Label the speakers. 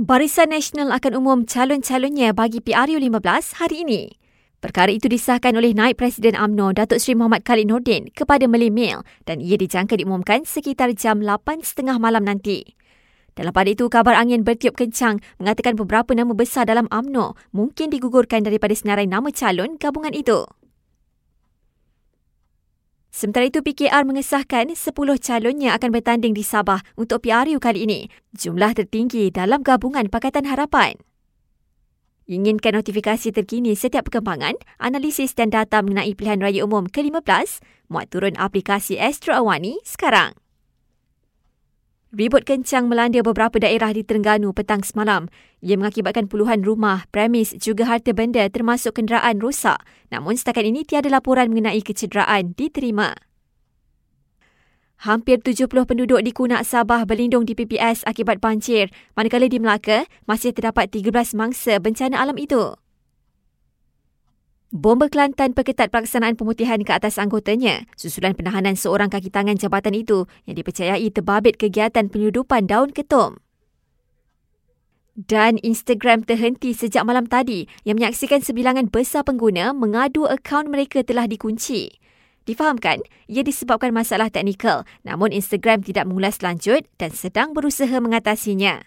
Speaker 1: Barisan Nasional akan umum calon-calonnya bagi PRU 15 hari ini. Perkara itu disahkan oleh Naib Presiden AMNO Datuk Seri Muhammad Khalid Nordin kepada Malay Mail dan ia dijangka diumumkan sekitar jam 8.30 malam nanti. Dalam pada itu, kabar angin bertiup kencang mengatakan beberapa nama besar dalam AMNO mungkin digugurkan daripada senarai nama calon gabungan itu. Sementara itu, PKR mengesahkan 10 calonnya akan bertanding di Sabah untuk PRU kali ini. Jumlah tertinggi dalam gabungan Pakatan Harapan. Inginkan notifikasi terkini setiap perkembangan, analisis dan data mengenai pilihan raya umum ke-15, muat turun aplikasi Astro Awani sekarang. Ribut kencang melanda beberapa daerah di Terengganu petang semalam. Ia mengakibatkan puluhan rumah, premis juga harta benda termasuk kenderaan rosak. Namun setakat ini tiada laporan mengenai kecederaan diterima. Hampir 70 penduduk di Kunak Sabah berlindung di PPS akibat banjir, manakala di Melaka masih terdapat 13 mangsa bencana alam itu. Bomba Kelantan perketat pelaksanaan pemutihan ke atas anggotanya susulan penahanan seorang kaki tangan jabatan itu yang dipercayai terbabit kegiatan penyudupan daun ketum. Dan Instagram terhenti sejak malam tadi yang menyaksikan sebilangan besar pengguna mengadu akaun mereka telah dikunci. Difahamkan, ia disebabkan masalah teknikal namun Instagram tidak mengulas lanjut dan sedang berusaha mengatasinya.